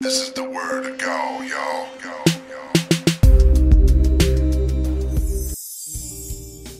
This is the word to go, yo, yo, yo.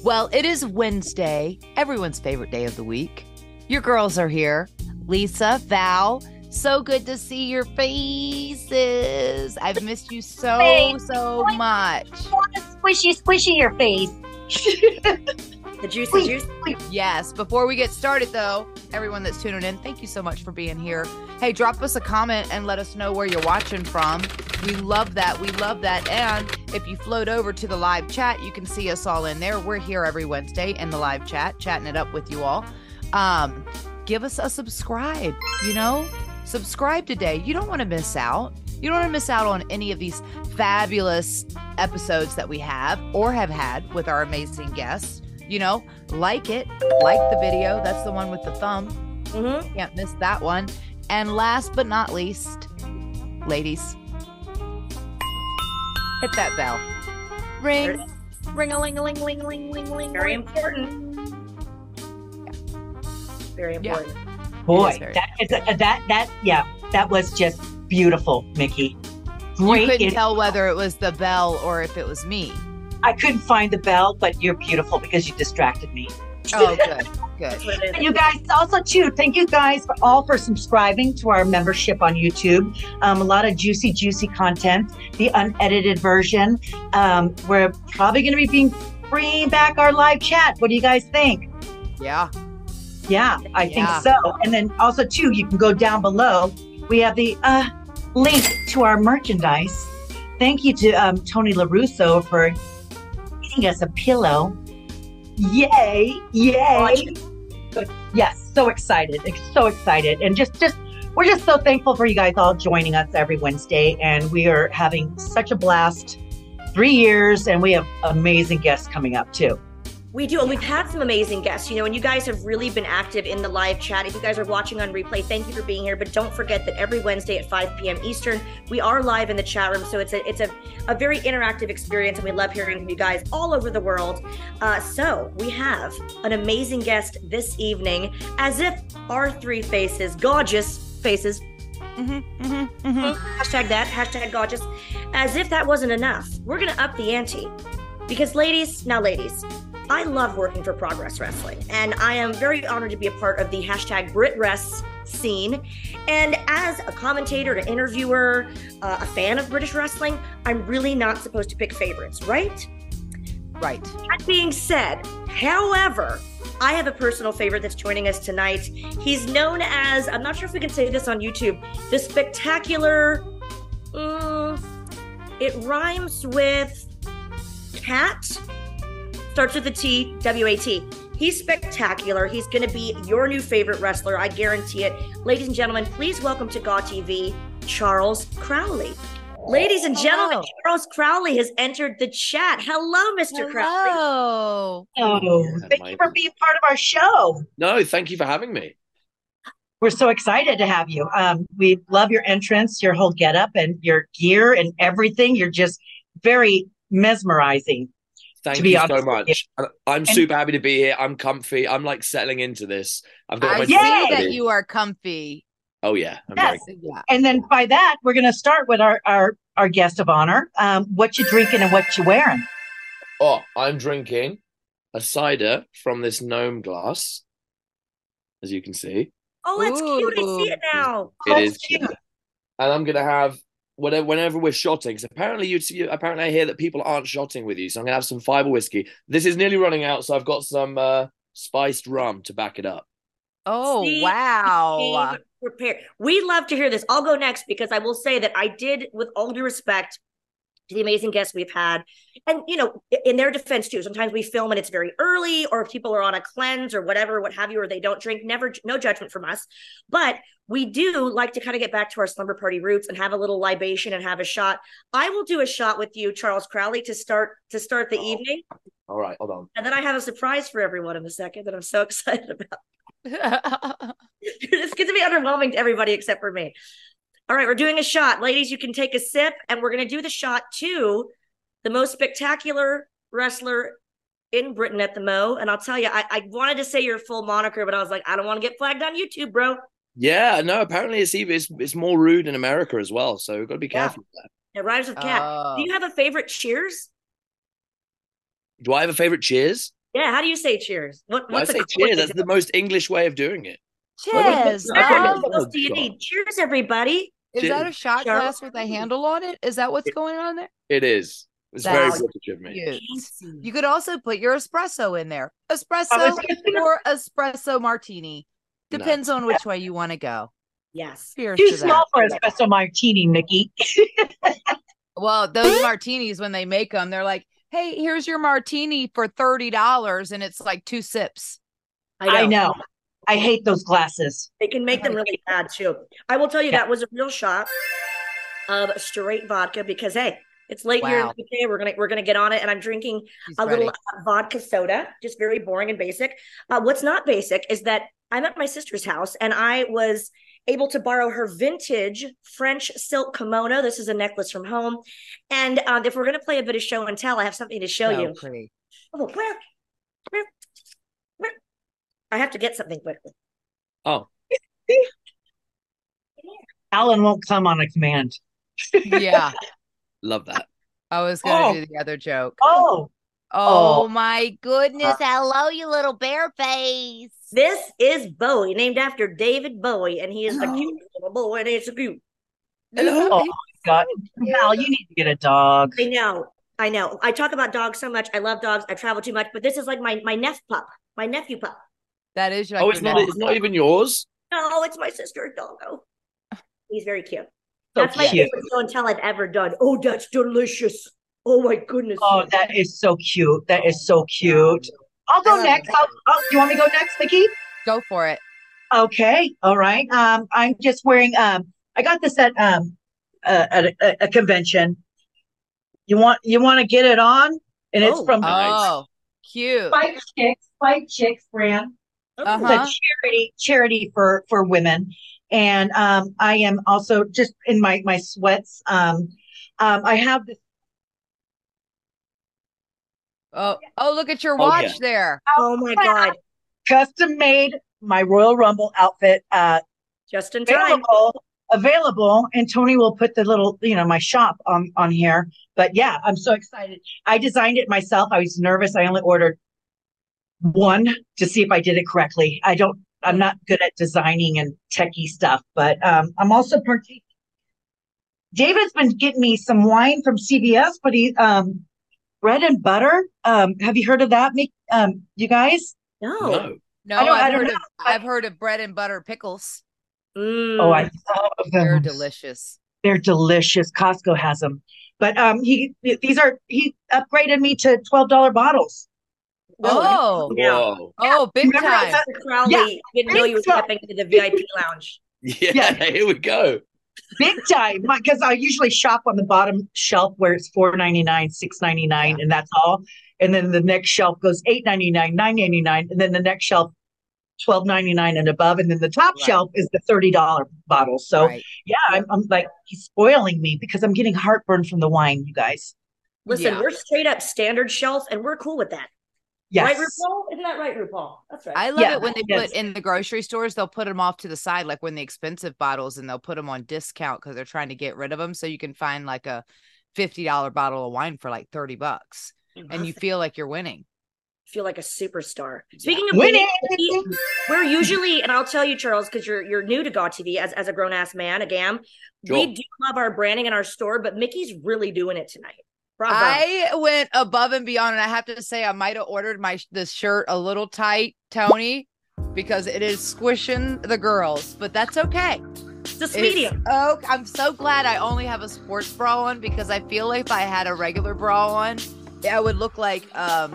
Well, it is Wednesday, everyone's favorite day of the week. Your girls are here. Lisa, Val, so good to see your faces. I've missed you so, so much. Squishy, squishy your face. the juicy juice. Yes. Before we get started, though, everyone that's tuning in, thank you so much for being here. Hey, drop us a comment and let us know where you're watching from. We love that. We love that. And if you float over to the live chat, you can see us all in there. We're here every Wednesday in the live chat, chatting it up with you all. Um, give us a subscribe, you know? Subscribe today. You don't want to miss out. You don't want to miss out on any of these fabulous episodes that we have or have had with our amazing guests. You know, like it, like the video. That's the one with the thumb. Mm-hmm. Can't miss that one. And last but not least, ladies, hit that bell. Ring. Ring a ling a ling ling ling ling ling. Very important. Very Yeah. important. Boy, very- that is a, that that yeah, that was just beautiful, Mickie. Great. You couldn't It- tell whether it was the bell or if it was me. I couldn't find the bell, but you're beautiful because you distracted me. Oh, good, good. That's what it And is. you guys also too, thank you guys for all for subscribing to our membership on YouTube. Um, a lot of juicy, juicy content, the unedited version. Um, we're probably going to be being bringing back our live chat. What do you guys think? Yeah. Yeah, I Yeah. think so. And then also too, you can go down below. We have the uh, link to our merchandise. Thank you to um, Tony Larusso for us a pillow. Yay! Yay! Yes, so excited, so excited, and just just we're just so thankful for you guys all joining us every Wednesday, and we are having such a blast. Three years, and we have amazing guests coming up too. We do, and we've had some amazing guests, you know, and you guys have really been active in the live chat. If you guys are watching on replay, thank you for being here. But don't forget that every Wednesday at 5 p.m. Eastern, we are live in the chat room. So it's a it's a, a very interactive experience, and we love hearing from you guys all over the world. Uh, so we have an amazing guest this evening, as if our three faces, gorgeous faces, Mm-hmm, mm-hmm, mm-hmm. hashtag that, hashtag gorgeous. As if that wasn't enough, we're gonna up the ante. Because ladies, now ladies, I love working for Progress Wrestling, and I am very honored to be a part of the hashtag BritWres scene. And as a commentator, an interviewer, uh, a fan of British wrestling, I'm really not supposed to pick favorites, right? Right. That being said, however, I have a personal favorite that's joining us tonight. He's known as, I'm not sure if we can say this on YouTube, the spectacular. mm, it rhymes with cat, starts with a T, W A T. He's spectacular. He's going to be your new favorite wrestler. I guarantee it. Ladies and gentlemen, please welcome to Gaw TV, Charles Crowley. Ladies and gentlemen, Hello. Charles Crowley has entered the chat. Hello, Mr. Crowley. Hello. Oh, thank you for being part of our show. No, thank you for having me. We're so excited to have you. Um, we love your entrance, your whole getup, and your gear and everything. You're just very mesmerizing. Thank To be you honest so much. And I'm And- super happy to be here. I'm comfy. I'm like settling into this. I've got I my see Yay! that you are comfy. Oh yeah, I'm Yes. very Yeah. And then by that, we're going to start with our our our guest of honor. Um, what you drinking and what you wearing? Oh, I'm drinking a cider from this gnome glass, as you can see. Oh, it's cute. I see it now. It Oh, is cute. cute. And I'm gonna have whenever whenever we're shotting, because apparently you, you apparently I hear that people aren't shotting with you, so I'm gonna have some fiber whiskey. This is nearly running out, so I've got some uh, spiced rum to back it up. Oh, See, wow. Came prepared. We love to hear this. I'll go next because I will say that I did, with all due respect, to the amazing guests we've had. And, you know, in their defense too, sometimes we film and it's very early or people are on a cleanse or whatever, what have you, or they don't drink, never, no judgment from us. But we do like to kind of get back to our slumber party roots and have a little libation and have a shot. I will do a shot with you, Charles Crowley, to start, to start the Oh. evening. All right, hold on. And then I have a surprise for everyone in a second that I'm so excited about. it's going to be underwhelming to everybody except for me. All right, we're doing a shot. Ladies, you can take a sip, and we're going to do the shot to the most spectacular wrestler in Britain at the Mo. And I'll tell you, I, I wanted to say your full moniker, but I was like, I don't want to get flagged on YouTube, bro. Yeah, no. Apparently, it's even it's, it's more rude in America as well. So we've got to be Yeah. careful. With that. It rhymes with cat. Oh. Do you ah. have a favorite cheers? Do I have a favorite? Cheers. Yeah, how do you say cheers? What, Why what's say a cheers? That's the most English way of doing it. Cheers. I don't dog. know. What else do you need? Cheers, everybody. Is that a shot Cheers. glass with a handle on it? Is that what's going on there? It is. It's very British of me. You could also put your espresso in there. Espresso or espresso martini. No. Depends on which way you want to go. Yes. Cheers Too small that. for espresso martini, Mickie. Well, those martinis, when they make them, they're like, hey, here's your martini for $30. And it's like two sips. I know. I hate those glasses. They can make them really bad too. I will tell you that was a real shot of straight vodka because hey, it's late here in the UK. We're gonna we're gonna get on it, and I'm drinking She's a ready. little uh, vodka soda, just very boring and basic. Uh, what's not basic is that I'm at my sister's house and I was able to borrow her vintage French silk kimono. This is a necklace from home, and um, if we're gonna play a bit of show and tell, I have something to show So you. pretty. Oh, where, where, where? I have to get something quickly. Oh, Alan won't come on a command. Yeah. love that. I was going to Oh. do the other joke. Oh, Oh, Oh. my goodness. Uh, Hello, you little bear face. This is Bowie, named after David Bowie, and he is the Oh. cutest little boy, and it's a cute. Hello. oh God. Al, you need to get a dog. I know, I know. I talk about dogs so much. I love dogs. I travel too much, but this is like my my nephew pup, my nephew pup. That is like oh, it's not. next- It's not even yours. No, it's my sister's doggo. He's very cute. So That's my favorite show and tell I've ever done. Oh, that's delicious. Oh my goodness. Oh, that is so cute. That is so cute. I'll go love next. it. I'll, oh, you want me to go next, Mickie? Go for it. Okay. All right. Um, I'm just wearing. Um, I got this at um, uh, at a, a convention. You want you want to get it on, and it's Oh. from Nice. Oh, cute. Spike Chicks, Spike Chicks brand. Oh, Uh-huh. It's a charity charity for for women, and um, I am also just in my my sweats. Um, um, I have this. Oh, oh, look at your Oh, watch yeah. there. oh my God. custom made my Royal Rumble outfit uh Just in time. available available and Tony will put the little you know my shop on on here but yeah I'm so excited I designed it myself I was nervous I only ordered one to see if I did it correctly I don't I'm not good at designing and techie stuff but um I'm also partaking David's been getting me some wine from CVS but he um bread and butter um have you heard of that Mick um you guys No. No. No, I don't- I've I don't heard know. of I've heard of bread and butter pickles. Mm. oh I love them They're delicious. They're delicious. Costco has them. But um he these are he upgraded me to $12 bottles. Oh, Yeah. Whoa. oh, big Remember I time. said- Mr. Crowley Yeah. didn't know you were So- stepping into the VIP lounge. Yeah, Yeah. Here we go. Big time. Because I usually shop on the bottom shelf where it's $4.99, $6.99, and that's all. And then the next shelf goes $8.99, $9.99, and then the next shelf $12.99 and above. And then the top Right. shelf is the $30 bottle. So Right. yeah, I'm, I'm like he's spoiling me because I'm getting heartburn from the wine, you guys. Listen, Yeah. we're straight up standard shelf, and we're cool with that. Yes. Right, RuPaul? Isn't that right, RuPaul? That's right. I love Yeah, it when they yes. put in the grocery stores, they'll put them off to the side, like when the expensive bottles, and they'll put them on discount because they're trying to get rid of them. So you can find like a $50 bottle of wine for like 30 bucks and you feel like you're winning. feel like a superstar. Speaking of Winning. winning, we're usually, and I'll tell you, Charles, because you're you're new to Gaw TV as, as a grown ass man, a gam. Sure. We do love our branding and our store, but Mickie's really doing it tonight. Bravo. I went above and beyond, and I have to say, I might have ordered my this shirt a little tight, Tony, because it is squishing the girls, but that's okay. Just It's- medium. Oh, I'm so glad I only have a sports bra on because I feel like if I had a regular bra on, I would look like um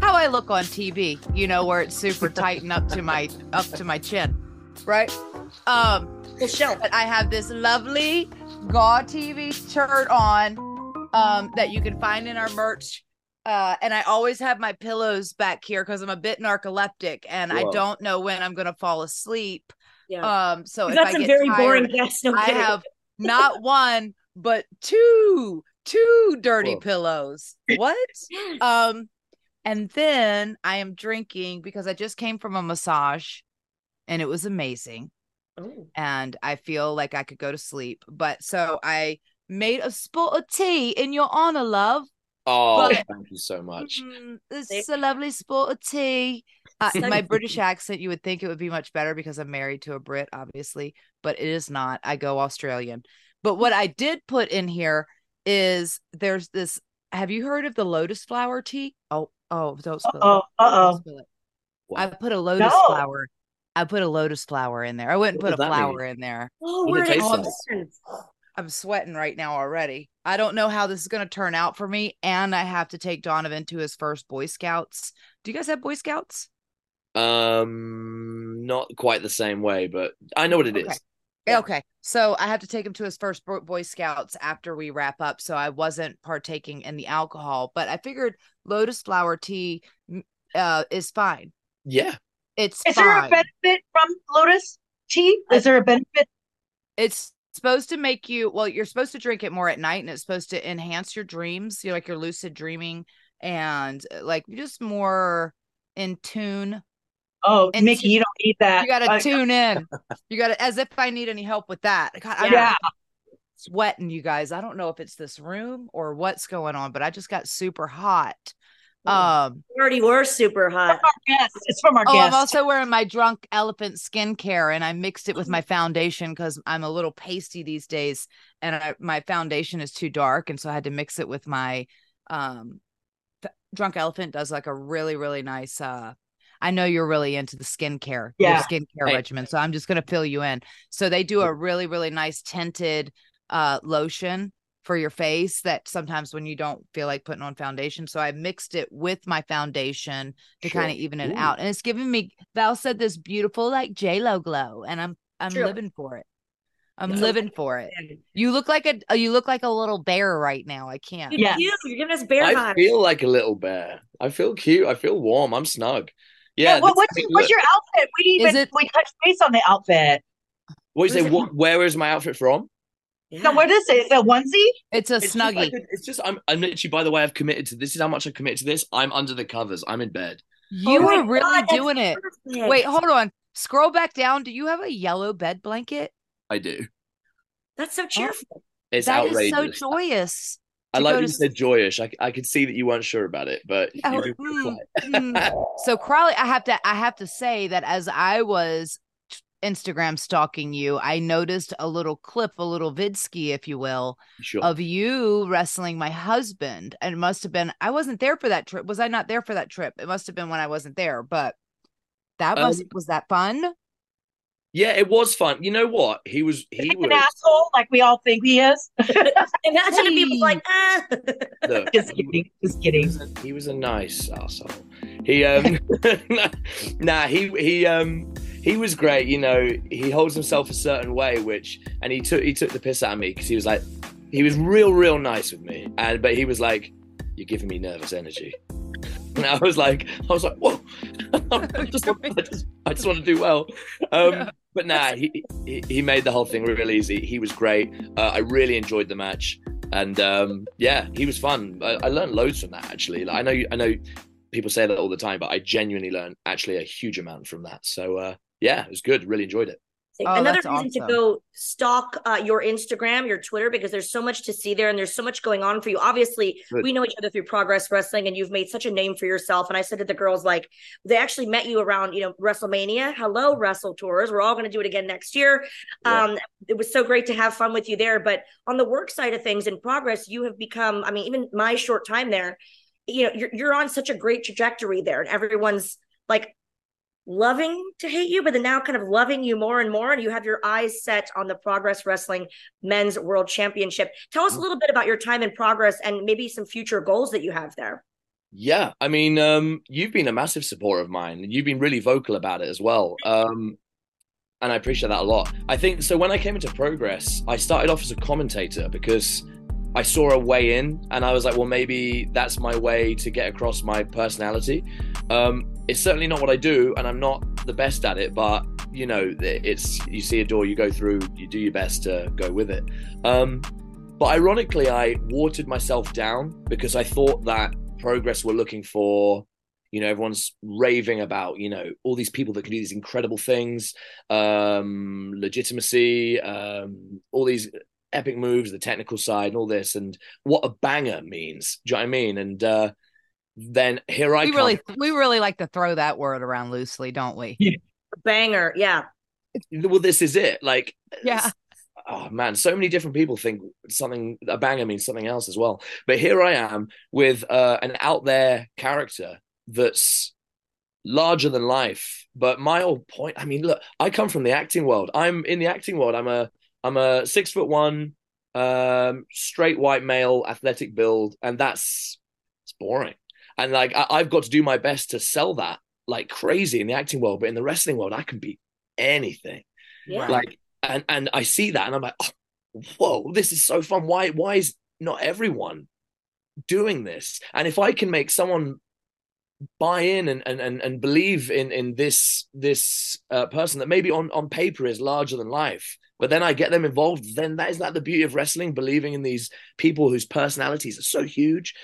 how I look on TV, you know, where it's super tight and up to my up to my chin. Right? Um Full shelf. but I have this lovely Gaw TV shirt on um, that you can find in our merch. Uh, and I always have my pillows back here because I'm a bit narcoleptic and I don't know when I'm going to fall asleep. Yeah. Um, so We've if got I get very tired, boring guests. No I have not one but two, two dirty Whoa. pillows. What? Um, and then I am drinking because I just came from a massage and it was amazing Oh. and I feel like I could go to sleep. But so I made a spot of tea in your honor, love. Oh, But- thank you so much. Mm, this There- is a lovely spot of tea. Uh, my. British accent, you would think it would be much better because I'm married to a Brit, obviously, but it is not. I go Australian. But what I did put in here is there's this. Have you heard of the lotus flower tea? Oh, oh, don't spill Uh-oh, it. Uh-oh. spill it. I put a lotus No. flower. I put a lotus flower in there. I wouldn't What put a does that mean? flower in there. Oh, What we're does it in taste like? existence. I'm sweating right now already. I don't know how this is going to turn out for me. And I have to take Donovan to his first Boy Scouts. Do you guys have Boy Scouts? Um, not quite the same way, but I know what it is. Okay. Yeah. Okay. So I have to take him to his first Boy Scouts after we wrap up. So I wasn't partaking in the alcohol, but I figured lotus flower tea uh, is fine. Yeah. It's Is there a benefit from Lotus tea? Is there a benefit? it's supposed to make you well you're supposed to drink it more at night and it's supposed to enhance your dreams you know, like your lucid dreaming and uh, like just more in tune Oh, And Mickie, t- you don't need that. you got to Uh, tune in you got to as if i need any help with that God, I'm Yeah. sweating you guys i don't know if it's this room or what's going on but i just got super hot um We already were super hot. Our guest. It's from our Oh, guest. I'm also wearing my drunk elephant skincare, and I mixed it with my foundation because I'm a little pasty these days, and I, my foundation is too dark, and so I had to mix it with my um. f- Drunk elephant does like a really really nice. uh I know you're really into the skincare, your Yeah. skincare Hey. regimen, so I'm just gonna fill you in. So they do a really really nice tinted uh lotion for your face that sometimes when you don't feel like putting on foundation. So I mixed it with my foundation to Sure. kind of even it Ooh. out. And it's giving me Val said this beautiful like J Lo glow, and I'm I'm True. living for it. I'm Yeah. living for it. You look like a uh, you look like a little bear right now. I can't. You're Yeah. cute. You're giving us bear I vibes. feel like a little bear. I feel cute. I feel warm. I'm snug. yeah. Yeah. what, this- what's, look, what's your outfit? We didn't even it- we touched base on the outfit. what do you say? What, where is my outfit from? Yeah. So what is it? Is it a onesie? It's a It's snuggie. like a- it's just I'm, I'm literally. By the way, I've committed to this. Is how much I've committed to this. I'm under the covers. I'm in bed. you Oh are really God, doing it. perfect. Wait, hold on. Scroll back down. Do you have a yellow bed blanket? I do. That's so cheerful. It's that outrageous. so joyous. I like go that to you said joyous. I, I could see that you weren't sure about it, but Oh, mm, mm. So Crowley, I have to I have to say that as I was Instagram stalking you, I noticed a little clip, a little vidski, if you will, sure. of you wrestling my husband. And it must have been I wasn't there for that trip. Was I not there for that trip? It must have been when I wasn't there, but that was Um, was that fun? yeah, it was fun. You know what? He was. He he was. an asshole like we all think he is? Imagine if people like, ah. look, Just kidding. Just He kidding. was, a, he was a nice asshole. He um nah he he um he was great. You know he holds himself a certain way, which and he took he took the piss out of me because he was like he was real real nice with me, and but he was like you're giving me nervous energy, and I was like I was like whoa, I just want, I just, I just want to do well. Um, but nah, he, he he made the whole thing real easy. He was great. Uh, I really enjoyed the match and um, yeah, he was fun. I, I learned loads from that actually. Like, I know, I know, people say that all the time, but I genuinely learned actually a huge amount from that. So uh, yeah, it was good. Really enjoyed it. Oh, Another that's reason awesome. to go stalk uh, your Instagram, your Twitter, because there's so much to see there and there's so much going on for you. Obviously, Good. we know each other through Progress Wrestling, and you've made such a name for yourself. And I said to the girls, like, they actually met you around, you know, WrestleMania. Hello, Wrestle Tours. We're all going to do it again next year. Yeah. Um, it was so great to have fun with you there. But on the work side of things in Progress, you have become, I mean, even my short time there, you know, you're, you're on such a great trajectory there, and everyone's like, loving to hate you, but then now kind of loving you more and more. And you have your eyes set on the Progress Wrestling Men's World Championship. Tell us a little bit about your time in Progress and maybe some future goals that you have there. Yeah, I mean, um, you've been a massive supporter of mine, and you've been really vocal about it as well. Um, and I appreciate that a lot. I think so. When I came into Progress, I started off as a commentator because I saw a way in, and I was like, well, maybe that's my way to get across my personality. Um, it's certainly not what I do, and I'm not the best at it, but you know, it's you see a door, you go through, you do your best to go with it. Um, but ironically, I watered myself down because I thought that Progress were looking for you know everyone's raving about you know all these people that can do these incredible things um legitimacy um all these epic moves the technical side and all this and what a banger means do you know what i mean and uh then here i we come. really we really like to throw that word around loosely don't we Banger. Yeah. well this is it like yeah oh man, so many different people think something a banger means something else as well. But here I am with uh, an out there character that's larger than life. But my old point, I mean, look, I come from the acting world. I'm in the acting world. I'm a I'm a six foot one, um, straight white male, athletic build, and that's it's boring. And like I, I've got to do my best to sell that like crazy in the acting world, but in the wrestling world, I can be anything. Yeah. Like and and I see that and I'm like, oh, whoa, this is so fun. Why why is not everyone doing this? And if I can make someone buy in and and and, believe in in this this uh, person that maybe on on paper is larger than life, but then I get them involved, then that is that the beauty of wrestling, believing in these people whose personalities are so huge.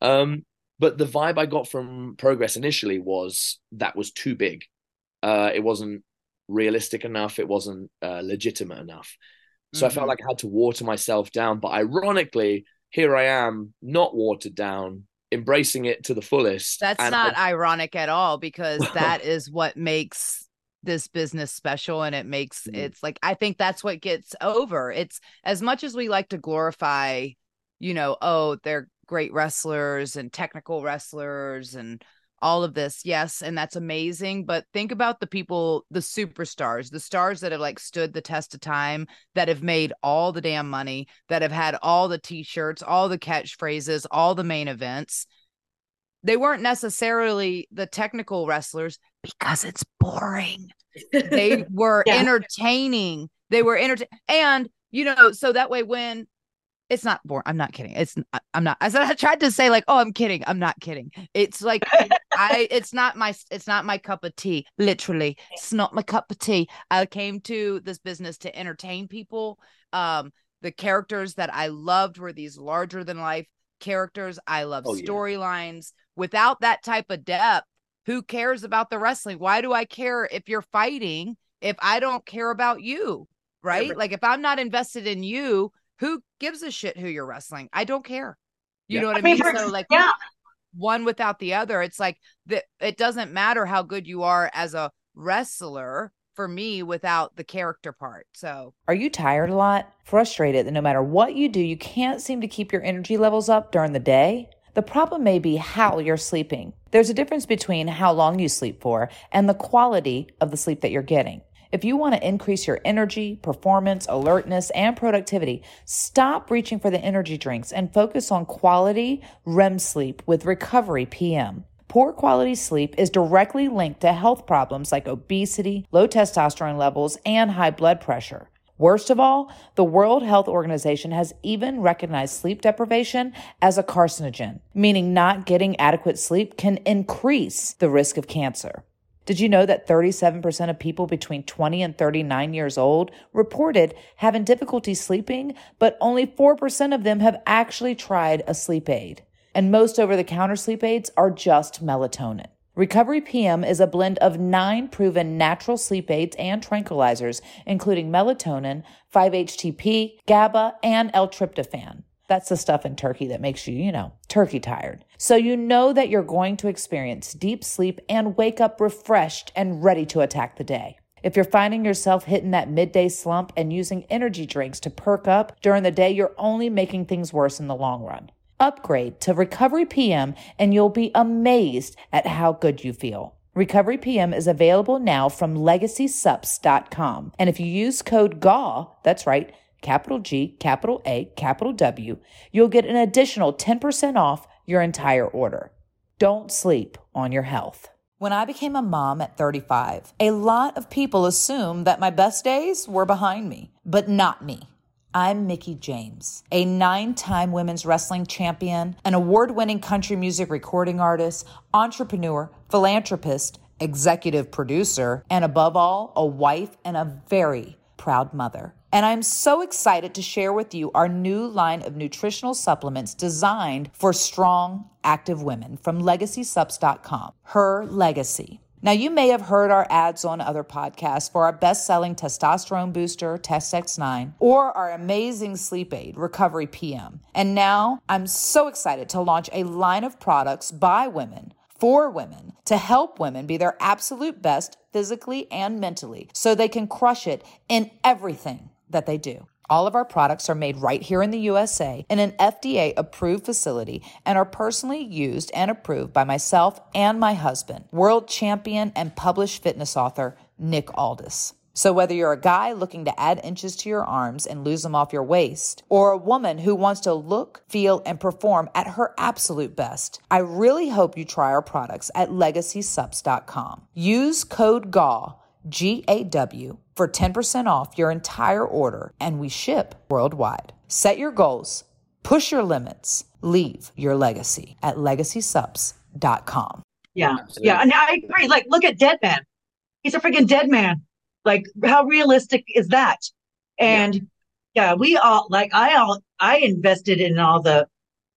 Um, but the vibe I got from Progress initially was that was too big. Uh, it wasn't realistic enough. It wasn't uh, legitimate enough. So I felt Mhm. like I had to water myself down. But ironically, here I am, not watered down, embracing it to the fullest. That's And not I- ironic at all because that is what makes this business special and it makes Mhm. it's like I think that's what gets over. It's as much as we like to glorify, you know, oh, they're great wrestlers and technical wrestlers and all of this. Yes, and that's amazing, but think about the people, the superstars, the stars that have like stood the test of time, that have made all the damn money, that have had all the t-shirts, all the catchphrases, all the main events they weren't necessarily the technical wrestlers because it's boring. They were Yeah. entertaining. They were entertaining and you know, so that way when it's not boring. I'm not kidding. It's I'm not. I said I tried to say like, oh, I'm kidding. I'm not kidding. It's like I. It's not my. It's not my cup of tea. Literally, it's not my cup of tea. I came to this business to entertain people. Um, the characters that I loved were these larger than life characters. I love Oh, yeah. storylines. Without that type of depth, who cares about the wrestling? Why do I care if you're fighting if I don't care about you? Right? right. Like if I'm not invested in you, who gives a shit who you're wrestling? I don't care. You Yeah. know what I, I mean, mean? So like yeah. one without the other. It's like that it doesn't matter how good you are as a wrestler for me without the character part. So Are you tired a lot? Frustrated that no matter what you do, you can't seem to keep your energy levels up during the day? The problem may be how you're sleeping. There's a difference between how long you sleep for and the quality of the sleep that you're getting. If you want to increase your energy, performance, alertness, and productivity, stop reaching for the energy drinks and focus on quality REM sleep with Recovery PM. Poor quality sleep is directly linked to health problems like obesity, low testosterone levels, and high blood pressure. Worst of all, the World Health Organization has even recognized sleep deprivation as a carcinogen, meaning not getting adequate sleep can increase the risk of cancer. Did you know that 37% of people between 20 and 39 years old reported having difficulty sleeping, but only 4% of them have actually tried a sleep aid? And most over the counter sleep aids are just melatonin. Recovery PM is a blend of nine proven natural sleep aids and tranquilizers, including melatonin, 5-HTP, GABA, and L-tryptophan. That's the stuff in turkey that makes you, you know, turkey tired. So you know that you're going to experience deep sleep and wake up refreshed and ready to attack the day. If you're finding yourself hitting that midday slump and using energy drinks to perk up during the day, you're only making things worse in the long run. Upgrade to Recovery PM and you'll be amazed at how good you feel. Recovery PM is available now from legacysups.com. And if you use code GAW, that's right, capital G, capital A, capital W, you'll get an additional 10% off your entire order. Don't sleep on your health. When I became a mom at 35, a lot of people assumed that my best days were behind me, but not me. I'm Mickie James, a nine time women's wrestling champion, an award winning country music recording artist, entrepreneur, philanthropist, executive producer, and above all, a wife and a very proud mother. And I'm so excited to share with you our new line of nutritional supplements designed for strong, active women from legacysups.com. Her Legacy. Now, you may have heard our ads on other podcasts for our best selling testosterone booster, Test X9, or our amazing sleep aid, Recovery PM. And now I'm so excited to launch a line of products by women for women to help women be their absolute best physically and mentally so they can crush it in everything that they do. All of our products are made right here in the USA in an FDA approved facility and are personally used and approved by myself and my husband, world champion and published fitness author Nick Aldis. So, whether you're a guy looking to add inches to your arms and lose them off your waist, or a woman who wants to look, feel, and perform at her absolute best, I really hope you try our products at legacysups.com. Use code GAW G A W for 10% off your entire order, and we ship worldwide. Set your goals, push your limits, leave your legacy at legacysups.com. Yeah. Absolutely. Yeah. And I agree. Like, look at Dead Man. He's a freaking dead man. Like, how realistic is that? And yeah, we all like I all I invested in all the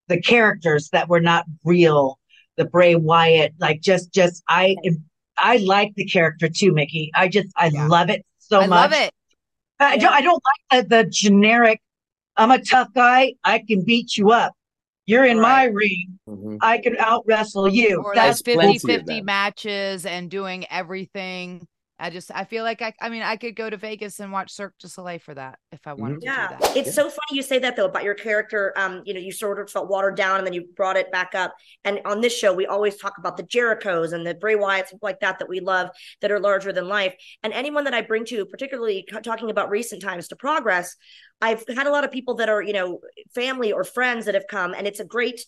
the characters that were not real. The Bray Wyatt, like just just I I like the character too, Mickie. I just I Yeah. love it so I much. I love it. I don't I don't like the, the generic. I'm a tough guy. I can beat you up. You're in my ring. Mhm. I can out wrestle you. Or That's like 50 50 them. matches and doing everything. I just, I feel like I, I mean, I could go to Vegas and watch Cirque du Soleil for that if I wanted to Yeah, do that. it's so funny you say that though about your character. Um, you know, you sort of felt watered down and then you brought it back up. And on this show, we always talk about the Jerichos and the Bray Wyatts, people like that that we love that are larger than life. And anyone that I bring to, particularly talking about recent times to progress, I've had a lot of people that are you know family or friends that have come, and it's a great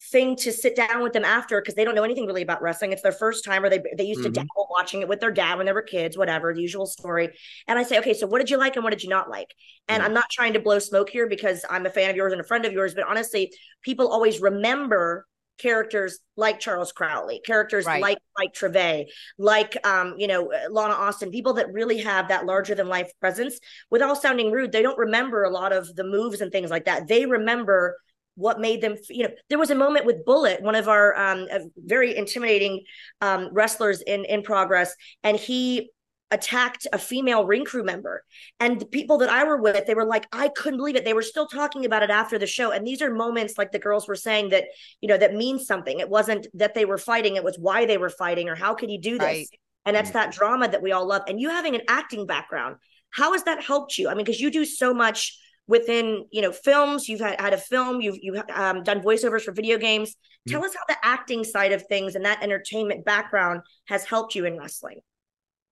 thing to sit down with them after because they don't know anything really about wrestling. It's their first time, or they they used to Mhm. dabble watching it with their dad when they were kids, whatever the usual story. And I say, okay, so what did you like and what did you not like? And. I'm not trying to blow smoke here because I'm a fan of yours and a friend of yours, but honestly, people always remember characters like Charles Crowley, characters Right. like Mike Trevay, like um, you know, Lana Austin, people that really have that larger than life presence. Without sounding rude, they don't remember a lot of the moves and things like that. They remember what made them you know there was a moment with bullet one of our um very intimidating um wrestlers in in progress and he attacked a female ring crew member. And the people that i were with they were like i couldn't believe it. They were still talking about it after the show. And these are moments like the girls were saying that you know that means something. It wasn't that they were fighting it was why they were fighting or how could he do this? Right. and that's that drama that we all love. And you having an acting background how has that helped you? I mean because you do so much within you know films you've had, had a film you've you've um, done voiceovers for video games tell us how the acting side of things and that entertainment background has helped you in wrestling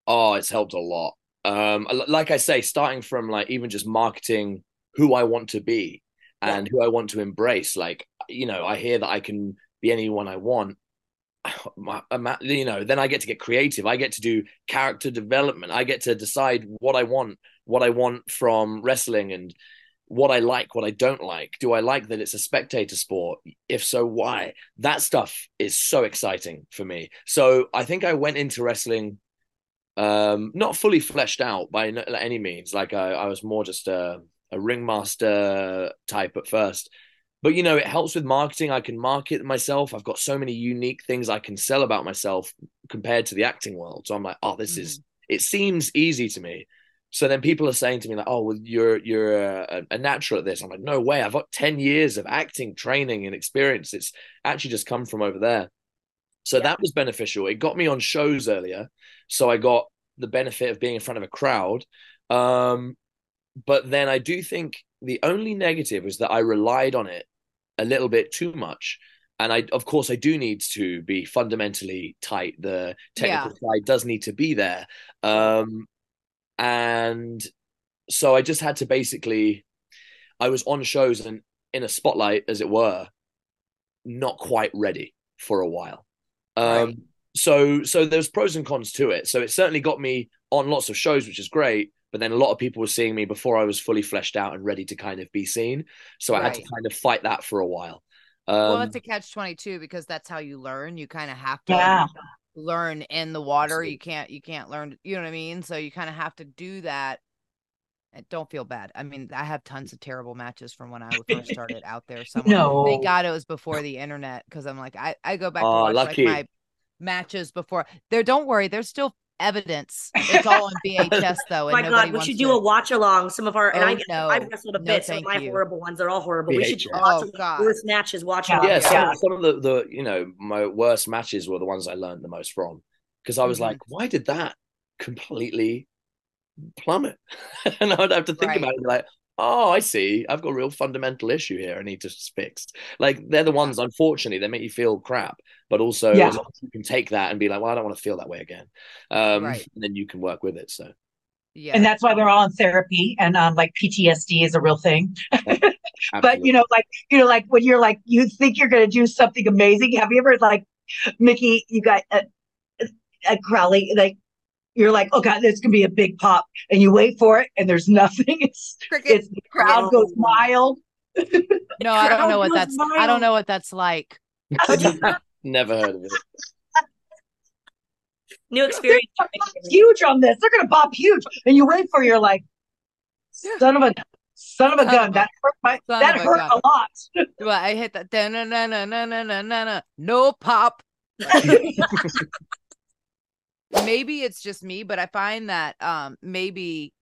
Oh, it's helped a lot. Um, like I say, starting from like even just marketing who I want to be and who I want to embrace. Like, you know, I hear that I can be anyone I want. You know, then I get to get creative. I get to do character development. I get to decide what I want, what I want from wrestling, and what I like, what I don't like. Do I like that it's a spectator sport? If so, why? That stuff is so exciting for me. So I think I went into wrestling um not fully fleshed out by any means like I, I was more just a, a ringmaster type at first but you know it helps with marketing i can market myself i've got so many unique things i can sell about myself compared to the acting world so i'm like oh this is it seems easy to me so then people are saying to me like oh well you're you're a, a natural at this i'm like no way i've got 10 years of acting training and experience it's actually just come from over there so that was beneficial. It got me on shows earlier, so I got the benefit of being in front of a crowd. Um, but then I do think the only negative was that I relied on it a little bit too much. and I, of course, I do need to be fundamentally tight. The technical side does need to be there, um, and so I just had to basically, I was on shows and in a spotlight, as it were, not quite ready for a while. Um, Right. So, so there's pros and cons to it. So it certainly got me on lots of shows, which is great. But then a lot of people were seeing me before I was fully fleshed out and ready to kind of be seen. So I had to kind of fight that for a while. Um, well, it's a catch twenty two because that's how you learn. You kind of have to Yeah. Learn in the water. You can't you can't learn. You know what I mean? So you kind of have to do that. And don't feel bad. I mean, I have tons of terrible matches from when I first started out there. Somewhere. No. Thank God it was before the internet because I'm like I I go back to Oh, watch lucky. like my matches before. There, don't worry. There's still evidence. It's all on VHS though. Oh And my God, we should to- do a watch along. Some of our and Oh, I no. I've wrestled a No, bit. Some of my you. horrible ones are all horrible. We should do VHS. lots Oh, of God. worst matches. Watch Yeah. along. yeah, some, Yeah. some of the, the you know my worst matches were the ones I learned the most from because I was Mhm. like, why did that completely plummet? and I would have to think Right. about it, like, oh, I see, I've got a real fundamental issue here. I need to fix. Like they're the ones, unfortunately, they make you feel crap, but also Yeah. as as you can take that and be like, well, I don't want to feel that way again. Um, Right. and then you can work with it. So Yeah. And that's why we're all in therapy and um like PTSD is a real thing. But you know, like you know, like when you're like you think you're gonna do something amazing. Have you ever like Mickie, you got a, a Crowley, like you're like, oh God, this could be a big pop. And you wait for it and there's nothing. It's, it's the crowd goes wild. no, I don't know what that's wild. I don't know what that's like. Never heard of it. New experience. huge on this. They're gonna pop huge. And you wait for it, you're like, son of a son of a gun. Oh, that hurt my, that hurt a, a lot. well, I hit that na no, no, no, no, no pop maybe it's just me, but I find that um maybe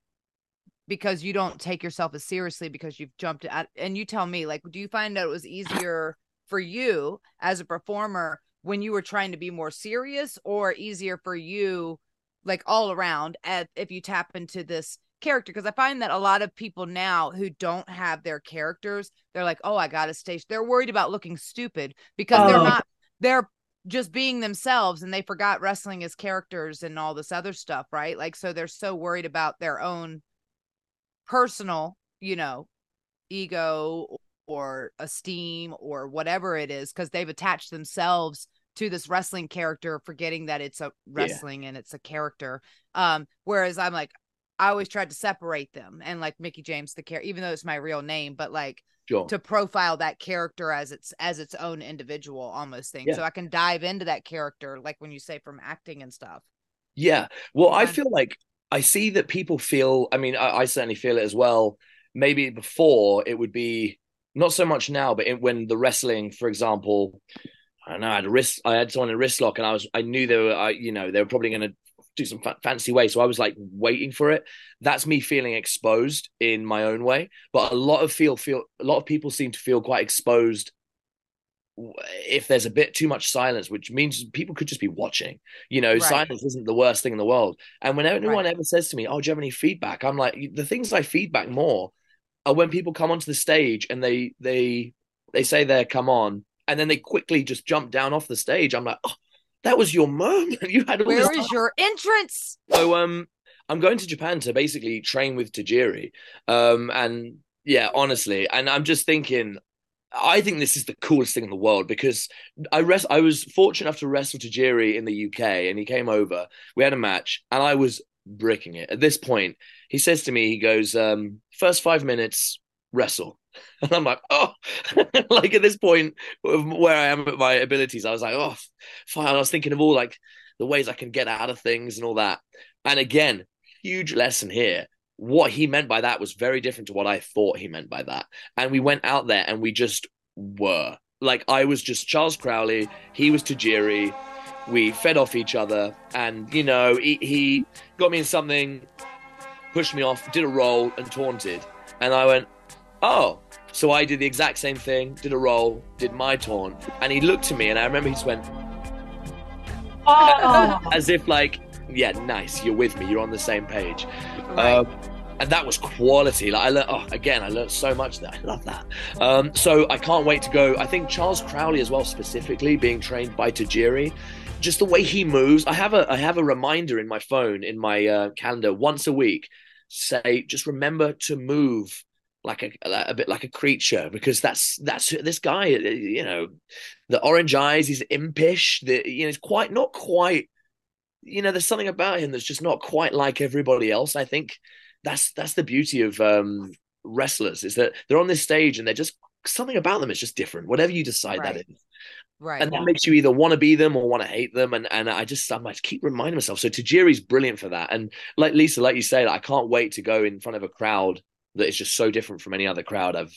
because you don't take yourself as seriously because you've jumped at and you tell me like do you find that it was easier for you as a performer when you were trying to be more serious or easier for you like all around at if you tap into this character because I find that a lot of people now who don't have their characters they're like oh I got to stay they're worried about looking stupid because they're Oh. not they're just being themselves and they forgot wrestling as characters and all this other stuff right? Like so they're so worried about their own personal you know ego or esteem or whatever it is because they've attached themselves to this wrestling character forgetting that it's a wrestling and it's a character. Um whereas i'm like i always tried to separate them and like mickie james the character even though it's my real name but like Sure. to profile that character as its as its own individual almost thing Yeah. so i can dive into that character like when you say from acting and stuff Yeah. Well, I feel like I see that people feel, I mean, I, I certainly feel it as well. Maybe before it would be not so much now, but it, when the wrestling, for example, I don't know, I had a wrist, I had someone in wrist lock and I was, I knew they were, I, you know, they were probably going to do some fa- fancy way. So I was like waiting for it. That's me feeling exposed in my own way. But a lot of feel, feel, a lot of people seem to feel quite exposed if there's a bit too much silence, which means people could just be watching. You know, Right. silence isn't the worst thing in the world. And when anyone Right. ever says to me, "Oh, do you have any feedback?" I'm like, the things I feedback more are when people come onto the stage and they they they say they're come on, and then they quickly just jump down off the stage. I'm like, oh, that was your moment. You had all this where is your entrance so um I'm going to Japan to basically train with Tajiri. Um and yeah, honestly, and I'm just thinking I think this is the coolest thing in the world because I rest I was fortunate enough to wrestle Tajiri in the UK and he came over. We had a match and I was bricking it. At this point, he says to me, he goes, um, first five minutes, wrestle. And I'm like, oh, like at this point where I am at my abilities, I was like, oh, fine. I was thinking of all like the ways I can get out of things and all that. And again, huge lesson here. What he meant by that was very different to what I thought he meant by that. And we went out there and we just were. Like I was just Charles Crowley, he was Tajiri. We fed off each other, and you know, he, he got me in something, pushed me off, did a roll, and taunted. And I went, oh. So I did the exact same thing, did a roll, did my taunt, and he looked at me, and I remember he just went, Oh, as if like, yeah, nice, you're with me, you're on the same page. Right. Um, and that was quality. Like I learned, oh, again, I learned so much there. I love that. Um, so I can't wait to go. I think Charles Crowley as well, specifically being trained by Tajiri, just the way he moves. I have a I have a reminder in my phone in my uh, calendar once a week. Say just remember to move like a a bit like a creature because that's that's this guy. You know, the orange eyes. He's impish. The you know, he's quite not quite. You know, there's something about him that's just not quite like everybody else. I think that's that's the beauty of um, wrestlers is that they're on this stage and they're just something about them is just different. Whatever you decide Right. that is, Right. and that makes you either want to be them or want to hate them. And and I just I keep reminding myself. So Tajiri's brilliant for that. And like Lisa, like you say, like, I can't wait to go in front of a crowd that is just so different from any other crowd I've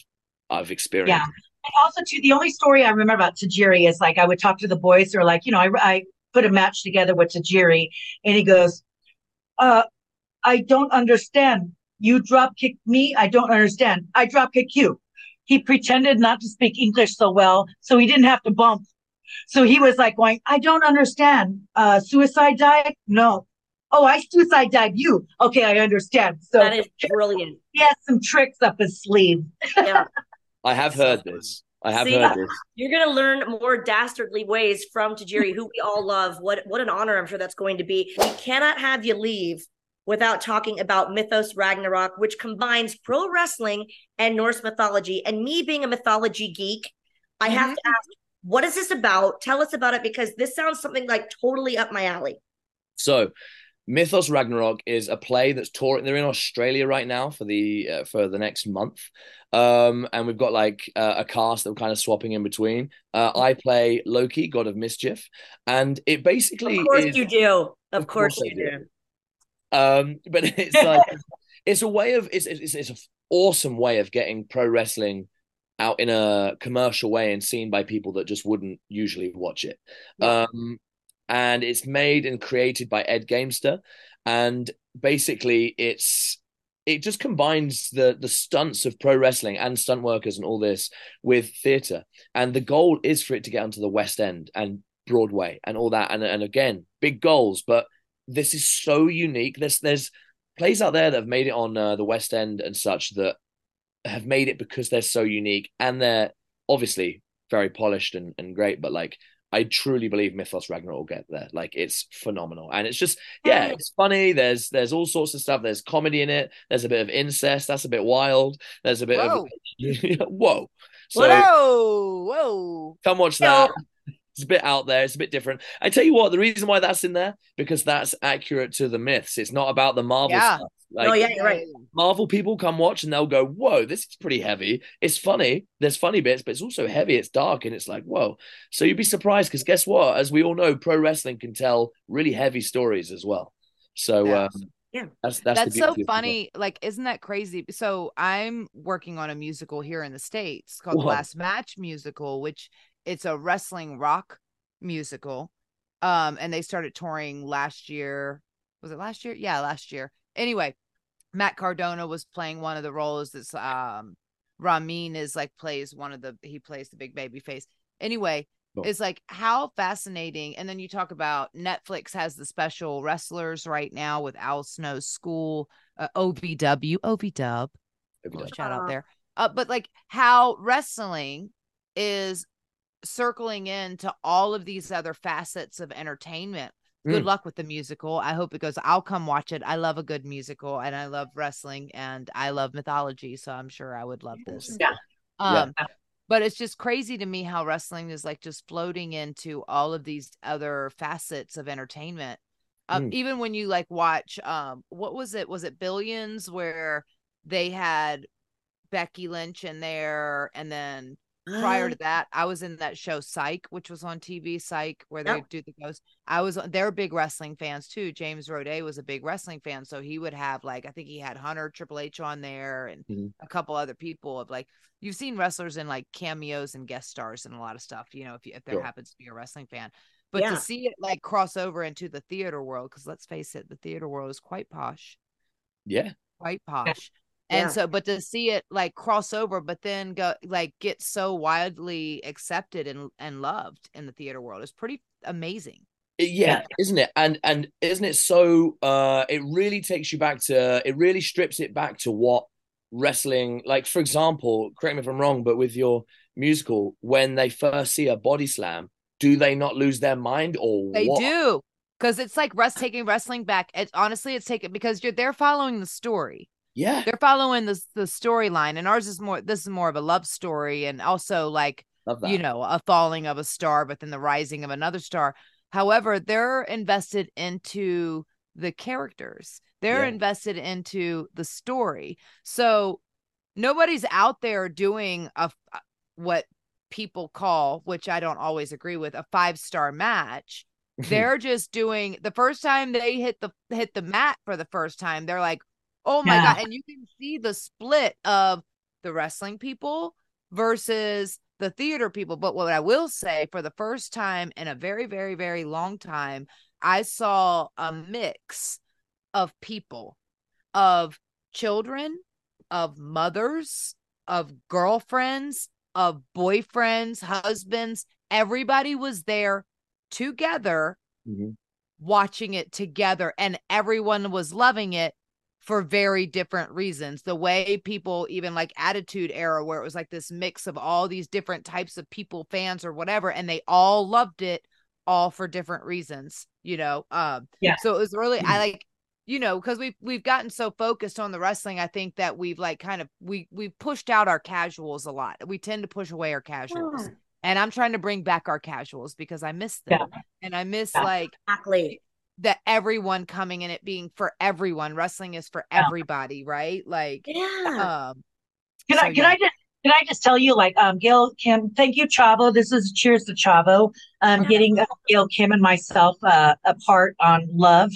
I've experienced. Yeah. And also, too, the only story I remember about Tajiri is like I would talk to the boys are like, you know, I, I put a match together with Tajiri, and he goes, uh, I don't understand. You drop kicked me. I don't understand. I drop kick you. He pretended not to speak English so well, so he didn't have to bump. So he was like going, I don't understand. Uh, suicide diet? No. Oh, I suicide dive you. Okay, I understand. So That is brilliant. he has some tricks up his sleeve. Yeah. I have heard this. I have See? heard this. You're gonna learn more dastardly ways from Tajiri, who we all love. What what an honor I'm sure that's going to be. We cannot have you leave without talking about Mythos Ragnarok, which combines pro wrestling and Norse mythology. And me being a mythology geek, I have to mm-hmm. ask, what is this about? Tell us about it because this sounds something like totally up my alley. So, Mythos Ragnarok is a play that's touring. They're in Australia right now for the uh, for the next month, um, and we've got like uh, a cast that we're kind of swapping in between. Uh, I play Loki, god of mischief, and it basically Of course is, you do. Of, Of course, course you do. do. um, but it's like it's a way of it's it's, it's an awesome way of getting pro wrestling out in a commercial way and seen by people that just wouldn't usually watch it. Um, and it's made and created by Ed Gamester, and basically it's it just combines the the stunts of pro wrestling and stunt workers and all this with theater, and the goal is for it to get onto the West End and Broadway and all that, and and again big goals, but this is so unique. There's there's plays out there that have made it on uh, the West End and such that have made it because they're so unique and they're obviously very polished and, and great. But like, I truly believe Mythos Ragnarok will get there. Like, it's phenomenal, and it's just yeah, oh. it's funny. There's there's all sorts of stuff. There's comedy in it. There's a bit of incest. That's a bit wild. There's a bit Whoa. of whoa. So whoa, whoa. come watch that. It's a bit out there. It's a bit different. I tell you what, the reason why that's in there because that's accurate to the myths. It's not about the Marvel Yeah. stuff. Like, oh yeah, you're right. Marvel people come watch and they'll go, "Whoa, this is pretty heavy. It's funny. There's funny bits, but it's also heavy. It's dark, and it's like, whoa." So you'd be surprised because guess what? As we all know, pro wrestling can tell really heavy stories as well. So Yeah. um, Yeah. that's that's, That's, so funny. Like, isn't that crazy? So I'm working on a musical here in the States called the Last Match Musical, which it's a wrestling rock musical. Um, and they started touring last year. Was it last year? Yeah, last year. Anyway, Matt Cardona was playing one of the roles. That's um Ramin is like plays one of the he plays the big baby face. Anyway, it's like how fascinating. And then you talk about Netflix has the special wrestlers right now with Al Snow's school, uh, OVW, OVW, shout out there. Uh, but like how wrestling is circling into all of these other facets of entertainment. Good Mm. luck with the musical. I hope it goes. I'll come watch it. I love a good musical and I love wrestling and I love mythology. So I'm sure I would love this. Yeah. Um, but it's just crazy to me how wrestling is like just floating into all of these other facets of entertainment. Um, Mm. even when you like watch um what was it? Was it Billions where they had Becky Lynch in there and then prior to that I was in that show Psych which was on TV Psych where they Yep. do the ghost. I was they're big wrestling fans too. James Roday was a big wrestling fan so he would have like I think he had Hunter Triple H on there and Mhm. a couple other people of like you've seen wrestlers in like cameos and guest stars and a lot of stuff, you know, if you, if there Sure. happens to be a wrestling fan. But Yeah. to see it like cross over into the theater world, because let's face it, the theater world is quite posh, yeah. quite posh. Yeah. And so, but to see it like cross over, but then go like get so widely accepted and and loved in the theater world is pretty amazing. Yeah, Yeah. isn't it? And and isn't it so? Uh, it really takes you back to. It really strips it back to what wrestling. Like for example, correct me if I'm wrong, but with your musical, when they first see a body slam, do they not lose their mind or They what? do. Because it's like rest taking wrestling back. It's honestly it's taken because you're they're following the story. Yeah, They're following the the storyline. And ours is more this is more of a love story and also like you know, a falling of a star, but then the rising of another star. However, they're invested into the characters, they're Yeah. invested into the story. So nobody's out there doing a what people call, which I don't always agree with, a five star match. They're just doing the first time they hit the hit the mat for the first time, they're like, oh my Yeah. god. And you can see the split of the wrestling people versus the theater people. But what I will say for the first time in a very, very, very long time, I saw a mix of people, of children, of mothers, of girlfriends, of boyfriends, husbands. Everybody was there together Mhm. watching it together and everyone was loving it for very different reasons. The way people even like attitude era where it was like this mix of all these different types of people fans or whatever and they all loved it all for different reasons, you know. Um Yeah. so it was really I like you know, because we've we've gotten so focused on the wrestling, I think that we've like kind of we we've pushed out our casuals a lot. We tend to push away our casuals. And I'm trying to bring back our casuals because I miss them. And I miss Yeah. like Exactly. That everyone coming in it being for everyone. Wrestling is for Yeah. everybody, right? Like Yeah. um Can So, I can yeah. I just can I just tell you like um Gail Kim thank you Chavo this is cheers to Chavo um getting uh, Gail Kim and myself uh apart on love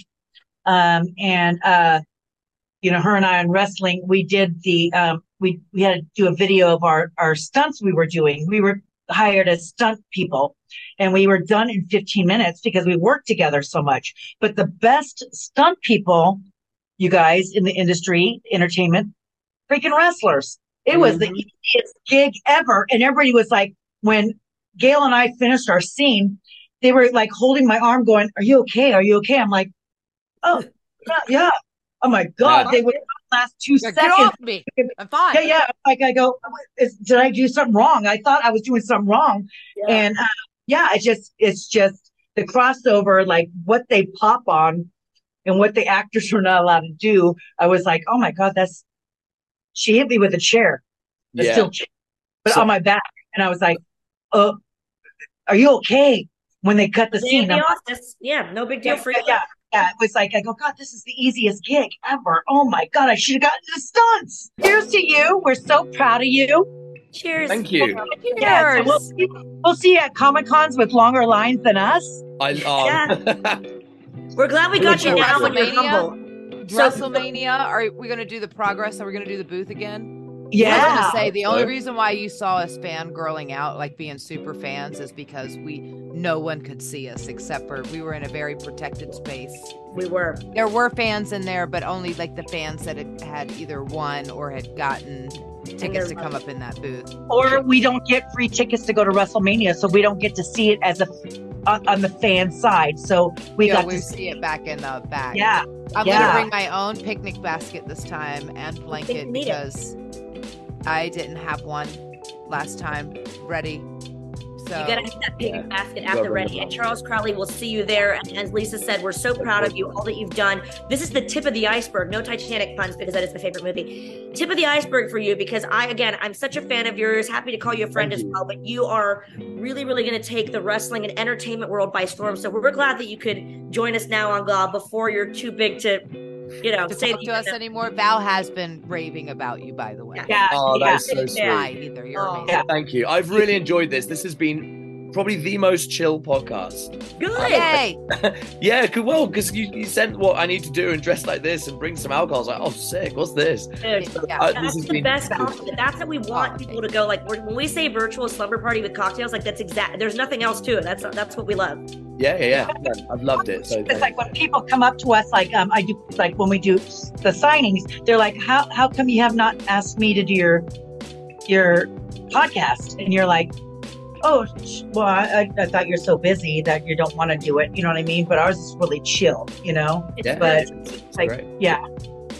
um and uh you know her and I on wrestling we did the um we we had to do a video of our our stunts we were doing we were hired as stunt people and we were done in 15 minutes because we worked together so much but the best stunt people you guys in the industry entertainment freaking wrestlers it was the mm-hmm. easiest gig ever. And everybody was like, when Gail and I finished our scene, they were like holding my arm, going, Are you okay? Are you okay? I'm like, Oh, yeah. yeah. Oh my God. Yeah. They would last two get seconds. off me. I'm fine. Yeah, yeah. Like I go, is, did I do something wrong? I thought I was doing something wrong. Yeah. And uh, yeah, it's just, it's just the crossover, like what they pop on and what the actors were not allowed to do. I was like, oh my God, that's, she hit me with a chair, a Yeah. steel chair, but So- on my back. And I was like, uh, are you okay? When they cut the Day scene, the Yeah, no big deal yeah, for yeah, you. yeah, yeah. It was like, I go, God, this is the easiest gig ever. Oh my God, I should have gotten the stunts. Cheers to you. We're so proud of you. Cheers. Thank you. Yeah, so we'll, see, we'll see you at Comic Cons with longer lines than us. I um, We're glad we got you Cool. now when you're WrestleMania? humble. WrestleMania. Are we gonna do the progress? Are we gonna do the booth again? I was Yeah. gonna say the only reason why you saw us fangirling out, like being super fans, is because we no one could see us except for we were in a very protected space. We were. There were fans in there, but only like the fans that had, had either won or had gotten tickets to come up in that booth. Or we don't get free tickets to go to WrestleMania, so we don't get to see it as a on, on the fan side. So we yeah, got we to see it back in the back. Yeah, I'm yeah. gonna bring my own picnic basket this time and blanket because. it. Because I didn't have one last time ready. So You gotta have that picnic basket at Go the ready. And Charles Crowley will see you there. And as Lisa said, we're so proud of you, all that you've done. This is the tip of the iceberg. No Titanic puns because that is my favorite movie. Tip of the iceberg for you because I, again, I'm such a fan of yours. Happy to call you a friend Thank as you. well. But you are really, really going to take the wrestling and entertainment world by storm. So we're glad that you could join us now on Gaw before you're too big to, you know, to say talk to you us anymore. Val has been raving about you, by the way. Yeah. yeah, oh, yeah. that's so sweet. Hi, either. You're Oh. amazing. Yeah. Thank you. I've really enjoyed this. This has been probably the most chill podcast. Good. Yay! Yeah, good. Well, because you, you sent what I need to do and dress like this and bring some alcohol. I was like, oh, sick. What's this? Dude, Yeah. Uh, this That's has the been best compliment. That's what we want Oh, people to go. Like when we say virtual slumber party with cocktails, like that's exact. There's nothing else to it. That's that's what we love. Yeah, yeah, yeah. I've loved it. So It's like when people come up to us, like um, I do, like when we do the signings, they're like, "How how come you have not asked me to do your your podcast?" And you're like, Oh, well, I, I, I thought you're so busy that you don't want to do it. You know what I mean? But ours is really chill, you know? It's Yeah. But It's like, great. yeah.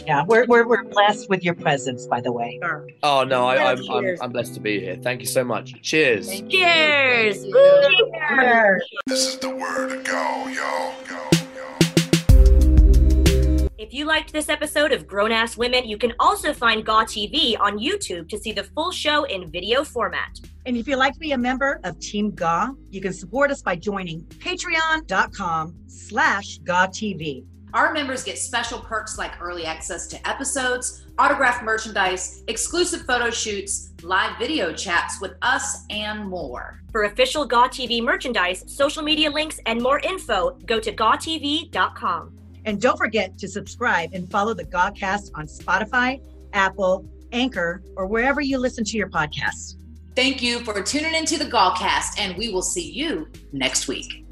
Yeah. We're, we're, we're blessed with your presence, by the way. Sure. Oh no, I, I'm, I'm I'm blessed to be here. Thank you so much. Cheers. Thank. Cheers. Thank you. Woo. This is the word to go, yo, yo, yo. If you liked this episode of Grown Ass Women, you can also find Gaw TV on YouTube to see the full show in video format. And if you'd like to be a member of Team Gaw, you can support us by joining patreon.com slash GATV. Our members get special perks like early access to episodes, autographed merchandise, exclusive photo shoots, live video chats with us, and more. For official Gaw TV merchandise, social media links, and more info, go to gawtv.com. And don't forget to subscribe and follow the Gawcast on Spotify, Apple, Anchor, or wherever you listen to your podcasts. Thank you for tuning into the Gawcast, and we will see you next week.